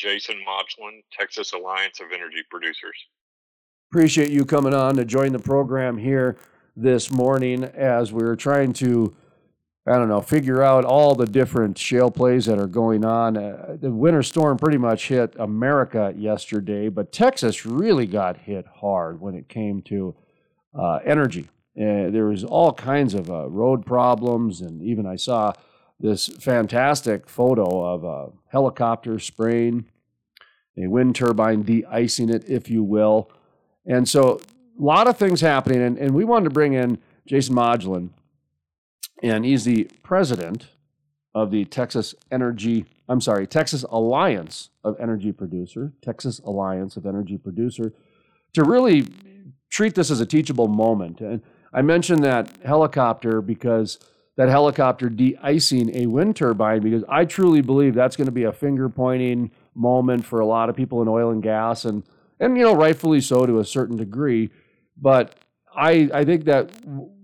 Jason Modglin, Texas Alliance of Energy Producers. Appreciate you coming on to join the program here this morning as we're trying to, I don't know, figure out all the different shale plays that are going on. Uh, the winter storm pretty much hit America yesterday, but Texas really got hit hard when it came to uh, energy. Uh, there was all kinds of uh, road problems, and even I saw this fantastic photo of a helicopter spraying a wind turbine, de-icing it, if you will. And so a lot of things happening. And, and we wanted to bring in Jason Modglin, and he's the president of the Texas Energy, I'm sorry, Texas Alliance of Energy Producer, Texas Alliance of Energy Producer, to really treat this as a teachable moment. And I mentioned that helicopter because that helicopter de-icing a wind turbine because I truly believe that's going to be a finger pointing moment for a lot of people in oil and gas and and you know rightfully so to a certain degree. But I I think that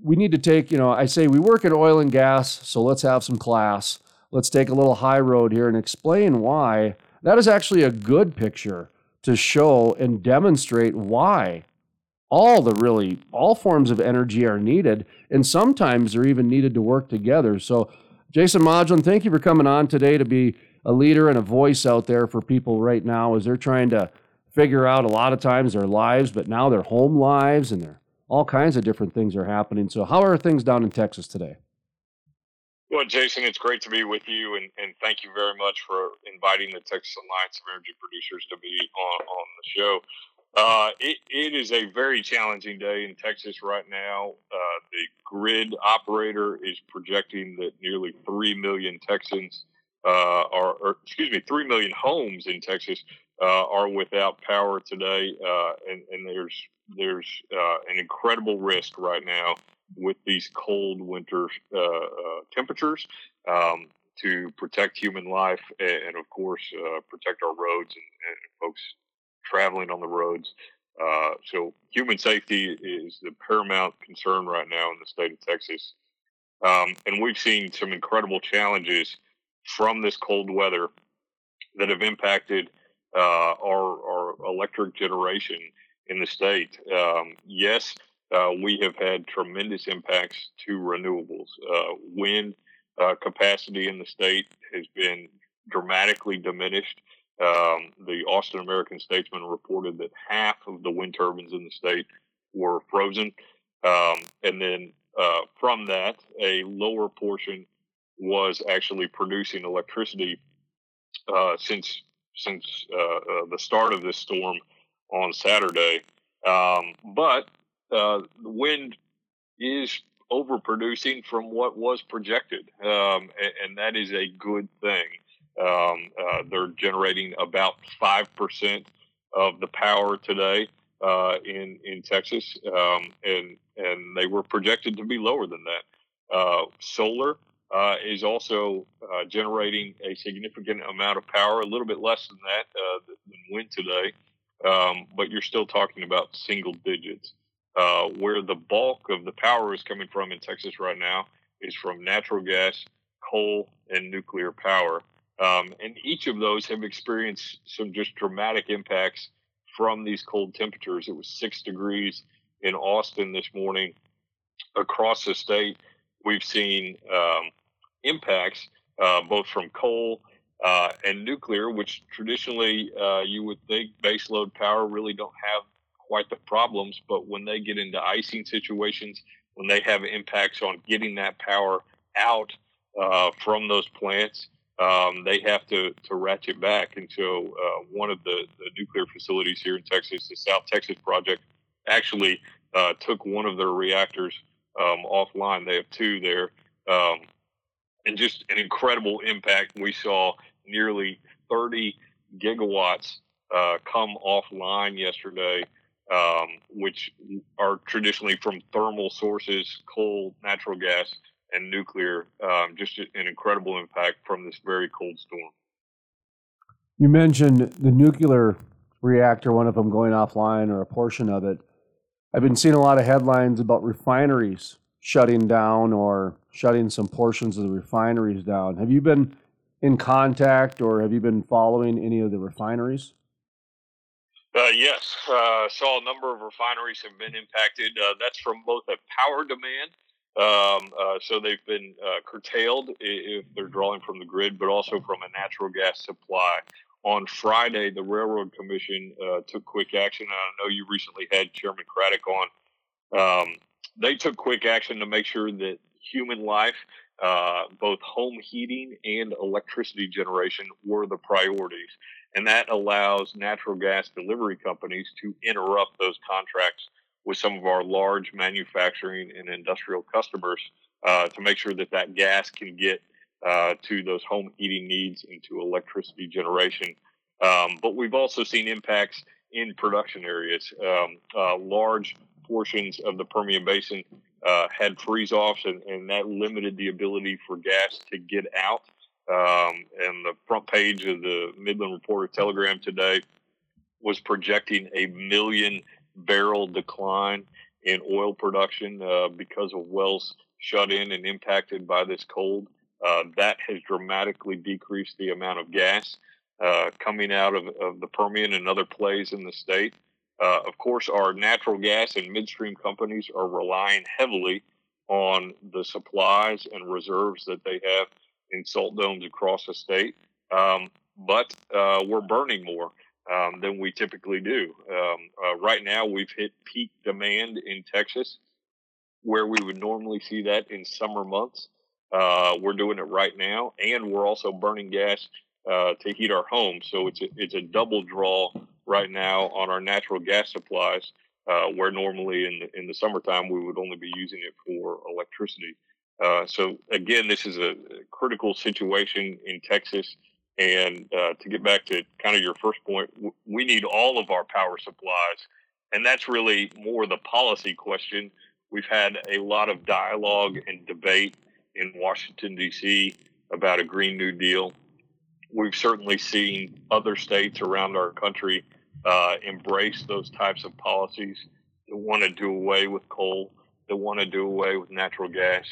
we need to take you know I say we work in oil and gas so let's have some class. Let's take a little high road here and explain why. That is actually a good picture to show and demonstrate why all the really all forms of energy are needed and sometimes they're even needed to work together. So jason Modglin thank you for coming on today to be a leader and a voice out there for people right now as they're trying to figure out a lot of times their lives but now their home lives and their all kinds of different things are happening. So how are things down in texas today? Well, Jason, it's great to be with you, and, and thank you very much for inviting the Texas Alliance of Energy Producers to be on, on the show. Uh, it, it is a very challenging day in Texas right now. Uh, the grid operator is projecting that nearly 3 million Texans uh, are, or, excuse me, 3 million homes in Texas uh, are without power today. Uh, and, and there's, there's uh, an incredible risk right now with these cold winter temperatures. Um, to protect human life and, and of course, protect our roads and, and folks traveling on the roads. Uh, so human safety is the paramount concern right now in the state of Texas. Um, and we've seen some incredible challenges from this cold weather that have impacted uh, our, our, electric generation in the state. Um, yes, uh, we have had tremendous impacts to renewables. Uh, wind uh, capacity in the state has been dramatically diminished. Um, the Austin American Statesman reported that half of the wind turbines in the state were frozen. Um, and then uh, from that, a lower portion was actually producing electricity uh, since since uh, uh the start of this storm on Saturday. Um, but uh, the wind is overproducing from what was projected, um, and, and, that is a good thing. Um, uh, they're generating about five percent of the power today uh, in in Texas, um, and and they were projected to be lower than that. Uh, solar uh, is also uh, generating a significant amount of power, a little bit less than that uh, than wind today, um, but you're still talking about single digits. where the bulk of the power is coming from in Texas right now is from natural gas, coal, and nuclear power. Um, and each of those have experienced some just dramatic impacts from these cold temperatures. It was six degrees in Austin this morning. Across the state, we've seen um, impacts uh, both from coal uh, and nuclear, which traditionally uh, you would think baseload power really don't have quite the problems. But when they get into icing situations, when they have impacts on getting that power out uh, from those plants, um, they have to, to ratchet back. So uh, one of the, the nuclear facilities here in Texas, the South Texas Project, actually uh, took one of their reactors um, offline. They have two there. Um, and just an incredible impact. We saw nearly 30 gigawatts uh, come offline yesterday, um, which are traditionally from thermal sources, coal, natural gas, and nuclear. Um, just an incredible impact from this very cold storm. You mentioned the nuclear reactor, one of them going offline or a portion of it. I've been seeing a lot of headlines about refineries shutting down or shutting some portions of the refineries down. Have you been in contact or have you been following any of the refineries? Uh, yes, uh, saw a number of refineries have been impacted. Uh, that's from both a power demand, um, uh, so they've been uh, curtailed if they're drawing from the grid, but also from a natural gas supply. On Friday, the Railroad Commission uh, took quick action. I know you recently had Chairman Craddock on. Um, they took quick action to make sure that human life, both home heating and electricity generation, were the priorities and that allows natural gas delivery companies to interrupt those contracts with some of our large manufacturing and industrial customers uh, to make sure that that gas can get uh, to those home heating needs and to electricity generation. Um, but we've also seen impacts in production areas. Um, uh, large portions of the Permian Basin uh, had freeze offs, and, and that limited the ability for gas to get out um, and the front page of the Midland Reporter Telegram today was projecting a million barrel decline in oil production uh, because of wells shut in and impacted by this cold. Uh, that has dramatically decreased the amount of gas uh, coming out of, of, the Permian and other plays in the state. Uh, of course, our natural gas and midstream companies are relying heavily on the supplies and reserves that they have in salt domes across the state. Um, but uh, we're burning more um, than we typically do. Um, uh, right now, we've hit peak demand in Texas, where we would normally see that in summer months. Uh, we're doing it right now, and we're also burning gas uh, to heat our homes. So it's a, it's a double draw right now on our natural gas supplies, uh, where normally in the, in the summertime we would only be using it for electricity. Uh, so again, this is a critical situation in Texas. And uh, to get back to kind of your first point, we need all of our power supplies, and that's really more the policy question. We've had a lot of dialogue and debate in Washington D.C. about a Green New Deal. We've certainly seen other states around our country uh, embrace those types of policies that want to do away with coal, that want to do away with natural gas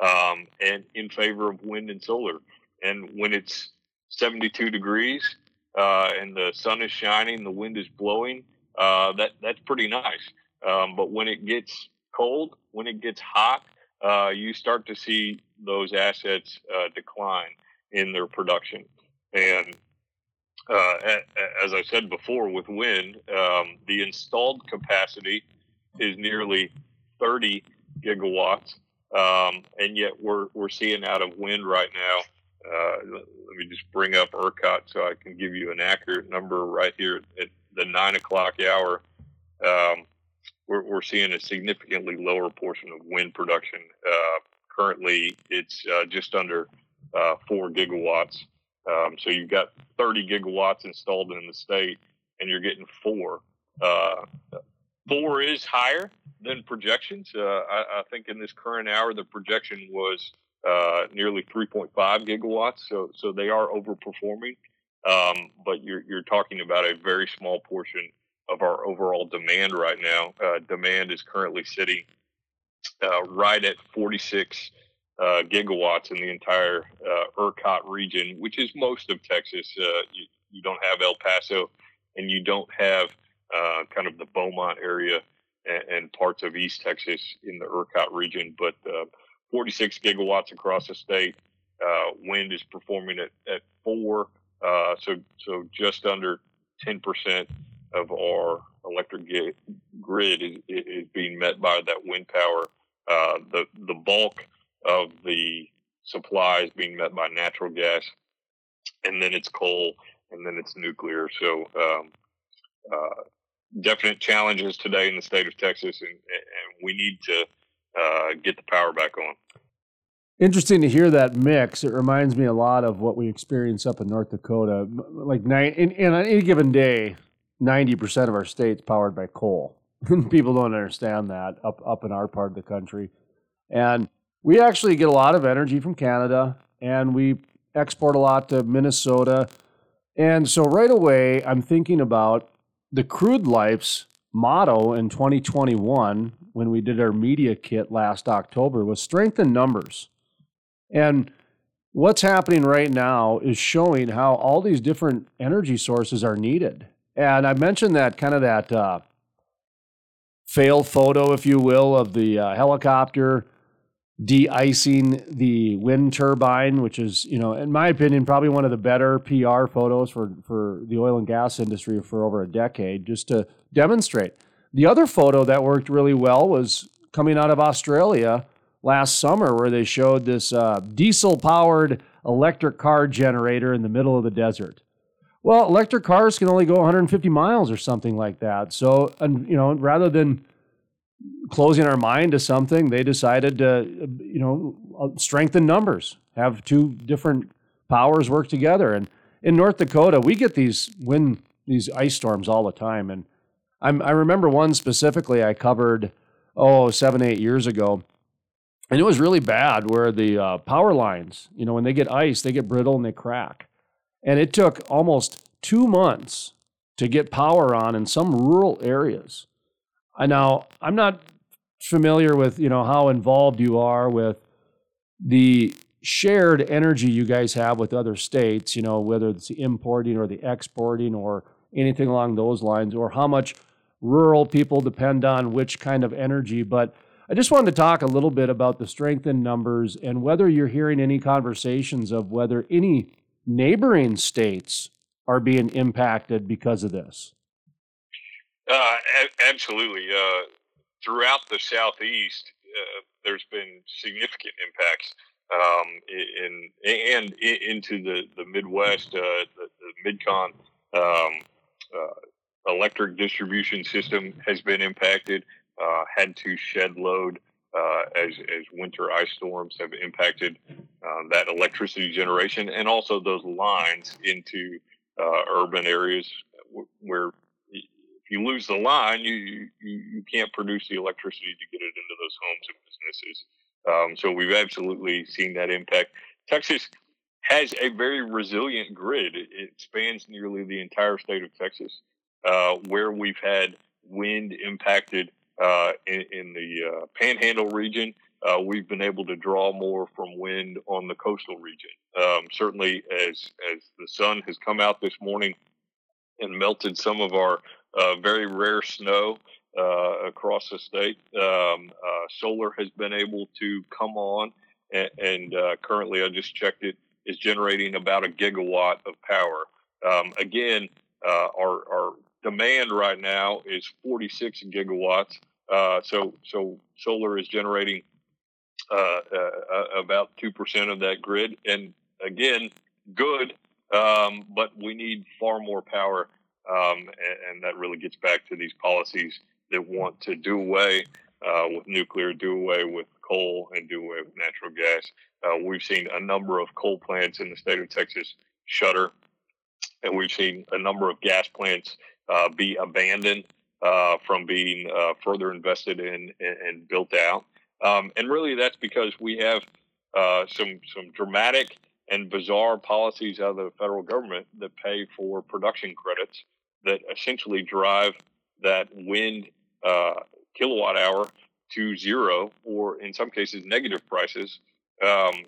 um, and in favor of wind and solar. And when it's 72 degrees uh, and the sun is shining, the wind is blowing, uh, that that's pretty nice. Um, but when it gets cold, when it gets hot, uh, you start to see those assets uh, decline in their production. And uh, as I said before, with wind, um, the installed capacity is nearly 30 gigawatts um, and yet we're we're seeing out of wind right now. Uh, let me just bring up ERCOT so I can give you an accurate number right here at the nine o'clock hour. Um, we're, we're seeing a significantly lower portion of wind production. Uh, currently, it's uh, just under uh, four gigawatts. Um, so you've got 30 gigawatts installed in the state, and you're getting four. Uh, four is higher than projections. I, I, think in this current hour, the projection was uh, nearly 3.5 gigawatts. So, so they are overperforming. Um, but you're, you're talking about a very small portion of our overall demand right now. Uh, demand is currently sitting uh, right at 46 uh, gigawatts in the entire uh, ERCOT region, which is most of Texas. You, you, don't have El Paso, and you don't have kind of the Beaumont area and, and parts of East Texas in the ERCOT region, but uh, 46 gigawatts across the state. Uh, wind is performing at, at four, uh, so so just under 10% of our electric grid is, is being met by that wind power. Uh, the the bulk of the supply is being met by natural gas, and then it's coal, and then it's nuclear. So um, uh, definite challenges today in the state of Texas, and, and we need to uh, get the power back on. Interesting to hear that mix. It reminds me a lot of what we experience up in North Dakota. Like nine, in, in on any given day, ninety percent of our state's powered by coal. People don't understand that up up in our part of the country, and we actually get a lot of energy from Canada, and we export a lot to Minnesota. And so right away, I'm thinking about the Crude Life's motto in 2021, when we did our media kit last October, was strength in numbers. And what's happening right now is showing how all these different energy sources are needed. And I mentioned that kind of that uh, fail photo, if you will, of the uh, helicopter de-icing the wind turbine, which is, you know, in my opinion, probably one of the better PR photos for, for the oil and gas industry for over a decade, just to demonstrate. The other photo that worked really well was coming out of Australia last summer, where they showed this uh, diesel-powered electric car generator in the middle of the desert. Well, electric cars can only go 150 miles or something like that. So, and, you know, rather than closing our mind to something, they decided to, you know, uh, strengthen numbers, have two different powers work together. And in North Dakota, we get these wind, these ice storms all the time. And I'm, I remember one specifically I covered, oh, seven, eight years ago. And it was really bad where the uh, power lines, you know, when they get ice, they get brittle and they crack. And it took almost two months to get power on in some rural areas. I now I'm not familiar with you know how involved you are with the shared energy you guys have with other states. You know whether it's the importing or the exporting or anything along those lines, or how much rural people depend on which kind of energy. But I just wanted to talk a little bit about the strength in numbers and whether you're hearing any conversations of whether any neighboring states are being impacted because of this. Uh, a- absolutely. Uh, throughout the southeast, uh, there's been significant impacts um, in, and in, into the the Midwest, uh, the, the Midcon um, uh, electric distribution system has been impacted. Uh, had to shed load as as winter ice storms have impacted that electricity generation, and also those lines into urban areas where you lose the line, you, you, you can't produce the electricity to get it into those homes and businesses. Um, so we've absolutely seen that impact. Texas has a very resilient grid. It, spans nearly the entire state of Texas, uh, where we've had wind impacted uh, in, in, the uh, Panhandle region. Uh, we've been able to draw more from wind on the coastal region. Um, certainly, as as the sun has come out this morning and melted some of our very rare snow uh, across the state. Um, uh, solar has been able to come on, and, and uh, currently, I just checked it, is generating about a gigawatt of power. Um, again, uh, our, our demand right now is 46 gigawatts. Uh, so, so solar is generating about two percent of that grid, and again, good. Um, but we need far more power um, and, and, that really gets back to these policies that want to do away uh, with nuclear, do away with coal, and do away with natural gas. Uh, we've seen a number of coal plants in the state of Texas shutter, and we've seen a number of gas plants uh, be abandoned uh, from being uh, further invested in and, and built out. Um, and really, that's because we have uh, some some dramatic and bizarre policies out of the federal government that pay for production credits that essentially drive that wind uh, kilowatt hour to zero, or in some cases negative prices, um,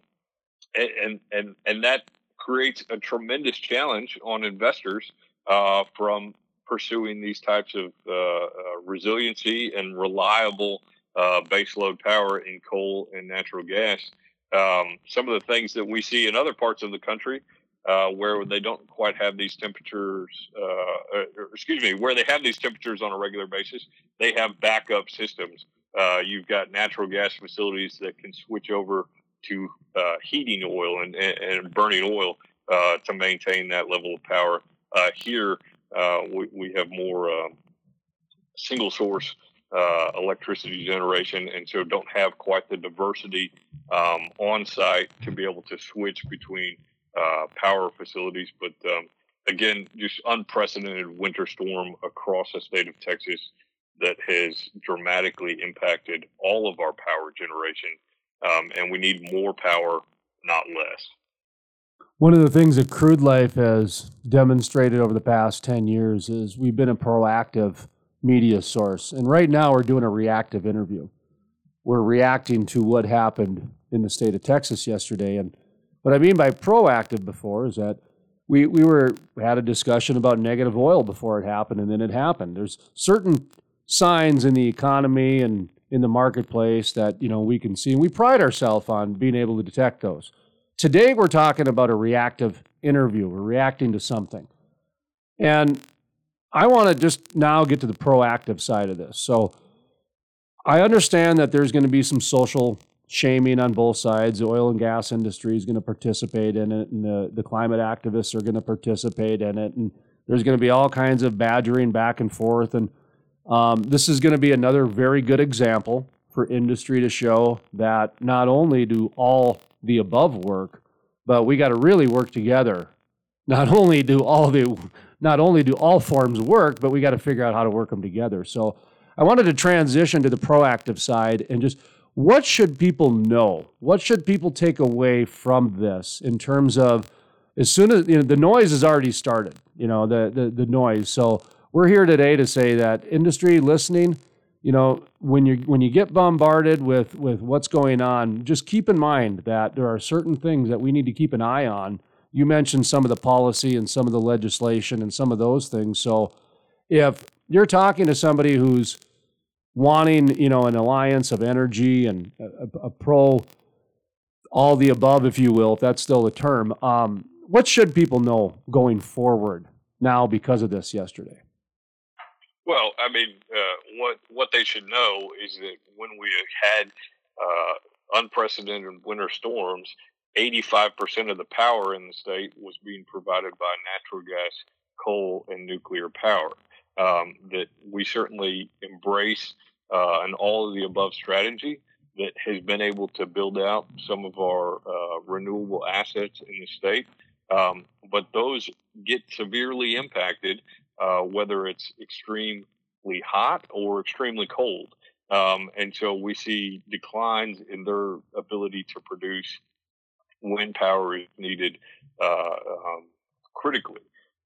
and and and that creates a tremendous challenge on investors uh, from pursuing these types of uh, uh resiliency and reliable uh, baseload power in coal and natural gas. Um, some of the things that we see in other parts of the country uh, where they don't quite have these temperatures, uh, uh, or, excuse me, where they have these temperatures on a regular basis, they have backup systems. Uh, you've got natural gas facilities that can switch over to uh, heating oil and, and, burning oil uh, to maintain that level of power. here, we, we, have more um, single source electricity generation, and so don't have quite the diversity um, on site to be able to switch between uh, power facilities. But um, again, just unprecedented winter storm across the state of Texas that has dramatically impacted all of our power generation. Um, and we need more power, not less. One of the things that Crude Life has demonstrated over the past 10 years is we've been a proactive media source. And right now, we're doing a reactive interview. We're reacting to what happened in the state of Texas yesterday. And what I mean by proactive before is that we, we were we had a discussion about negative oil before it happened, and then it happened. There's certain signs in the economy and in the marketplace that you know we can see, and we pride ourselves on being able to detect those. Today, we're talking about a reactive interview. We're reacting to something, and I want to just now get to the proactive side of this. So, I understand that there's going to be some social shaming on both sides. The oil and gas industry is going to participate in it, and the, the climate activists are going to participate in it, and there's going to be all kinds of badgering back and forth. And um, this is going to be another very good example for industry to show that not only do all the above work, but we got to really work together. Not only do all the not only do all forms work, but we got to figure out how to work them together. So I wanted to transition to the proactive side and just what should people know? What should people take away from this in terms of as soon as you know the noise has already started, you know, the the, the noise. So we're here today to say that industry listening, you know, when you when you get bombarded with with what's going on, just keep in mind that there are certain things that we need to keep an eye on. You mentioned some of the policy and some of the legislation and some of those things. So if you're talking to somebody who's wanting, you know, an alliance of energy and a, a pro, all the above, if you will, if that's still the term. Um, what should people know going forward now because of this yesterday? Well, I mean, uh, what what they should know is that when we had uh, unprecedented winter storms, 85% of the power in the state was being provided by natural gas, coal, and nuclear power um, that we certainly embrace uh, an all of the above strategy that has been able to build out some of our uh, renewable assets in the state. Um, but those get severely impacted, uh, whether it's extremely hot or extremely cold. Um, and so we see declines in their ability to produce wind power is needed uh, um, critically.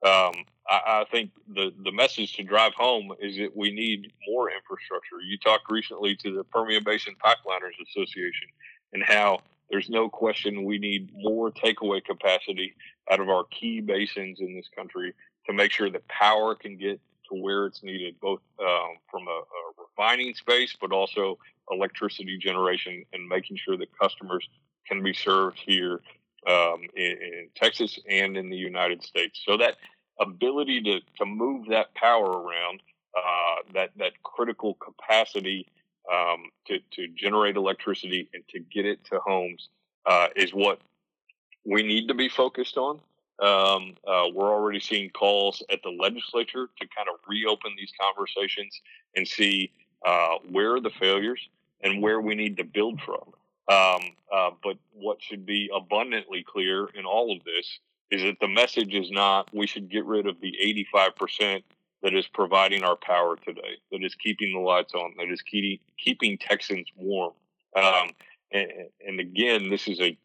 Um, I, I, think the, the message to drive home is that we need more infrastructure. You talked recently to the Permian Basin Pipeliners Association and how there's no question we need more takeaway capacity out of our key basins in this country to make sure that power can get to where it's needed, both um, from a, a refining space, but also electricity generation and making sure that customers can be served here um, in, in, Texas and in the United States. So that ability to, to move that power around, uh, that, that critical capacity um, to, to generate electricity and to get it to homes uh, is what we need to be focused on. Um, uh, we're already seeing calls at the legislature to kind of reopen these conversations and see uh, where are the failures and where we need to build from. Um, uh, but what should be abundantly clear in all of this is that the message is not we should get rid of the 85% that is providing our power today, that is keeping the lights on, that is keeping, Texans warm. Um, and, and, again, this is a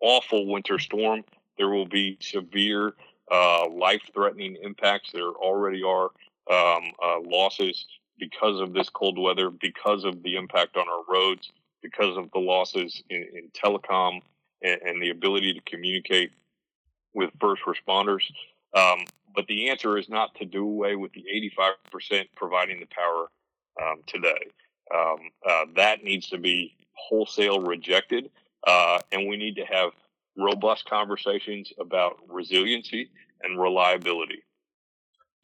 awful winter storm. There will be severe, uh, life-threatening impacts. There already are um, uh, losses because of this cold weather, because of the impact on our roads, because of the losses in, in telecom and, and the ability to communicate with first responders. Um, but the answer is not to do away with the 85% providing the power um, today. Um, uh, that needs to be wholesale rejected, uh, and we need to have robust conversations about resiliency and reliability.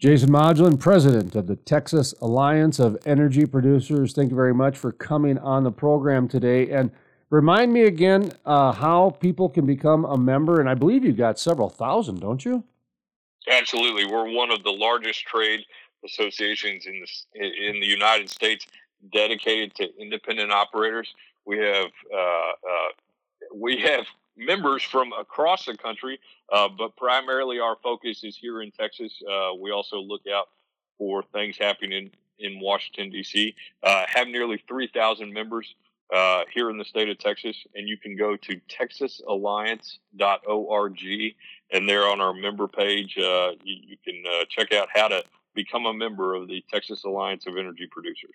Jason Modglin, president of the Texas Alliance of Energy Producers, thank you very much for coming on the program today. And Remind me again uh, how people can become a member, and I believe you've got several thousand, don't you? Absolutely, we're one of the largest trade associations in the in the United States dedicated to independent operators. We have uh, uh, we have members from across the country, uh, but primarily our focus is here in Texas. Uh, we also look out for things happening in, in Washington D.C. Uh, have nearly three thousand members uh, here in the state of Texas, and you can go to texasalliance.org, and there on our member page, uh, you, you, can uh, check out how to become a member of the Texas Alliance of Energy Producers.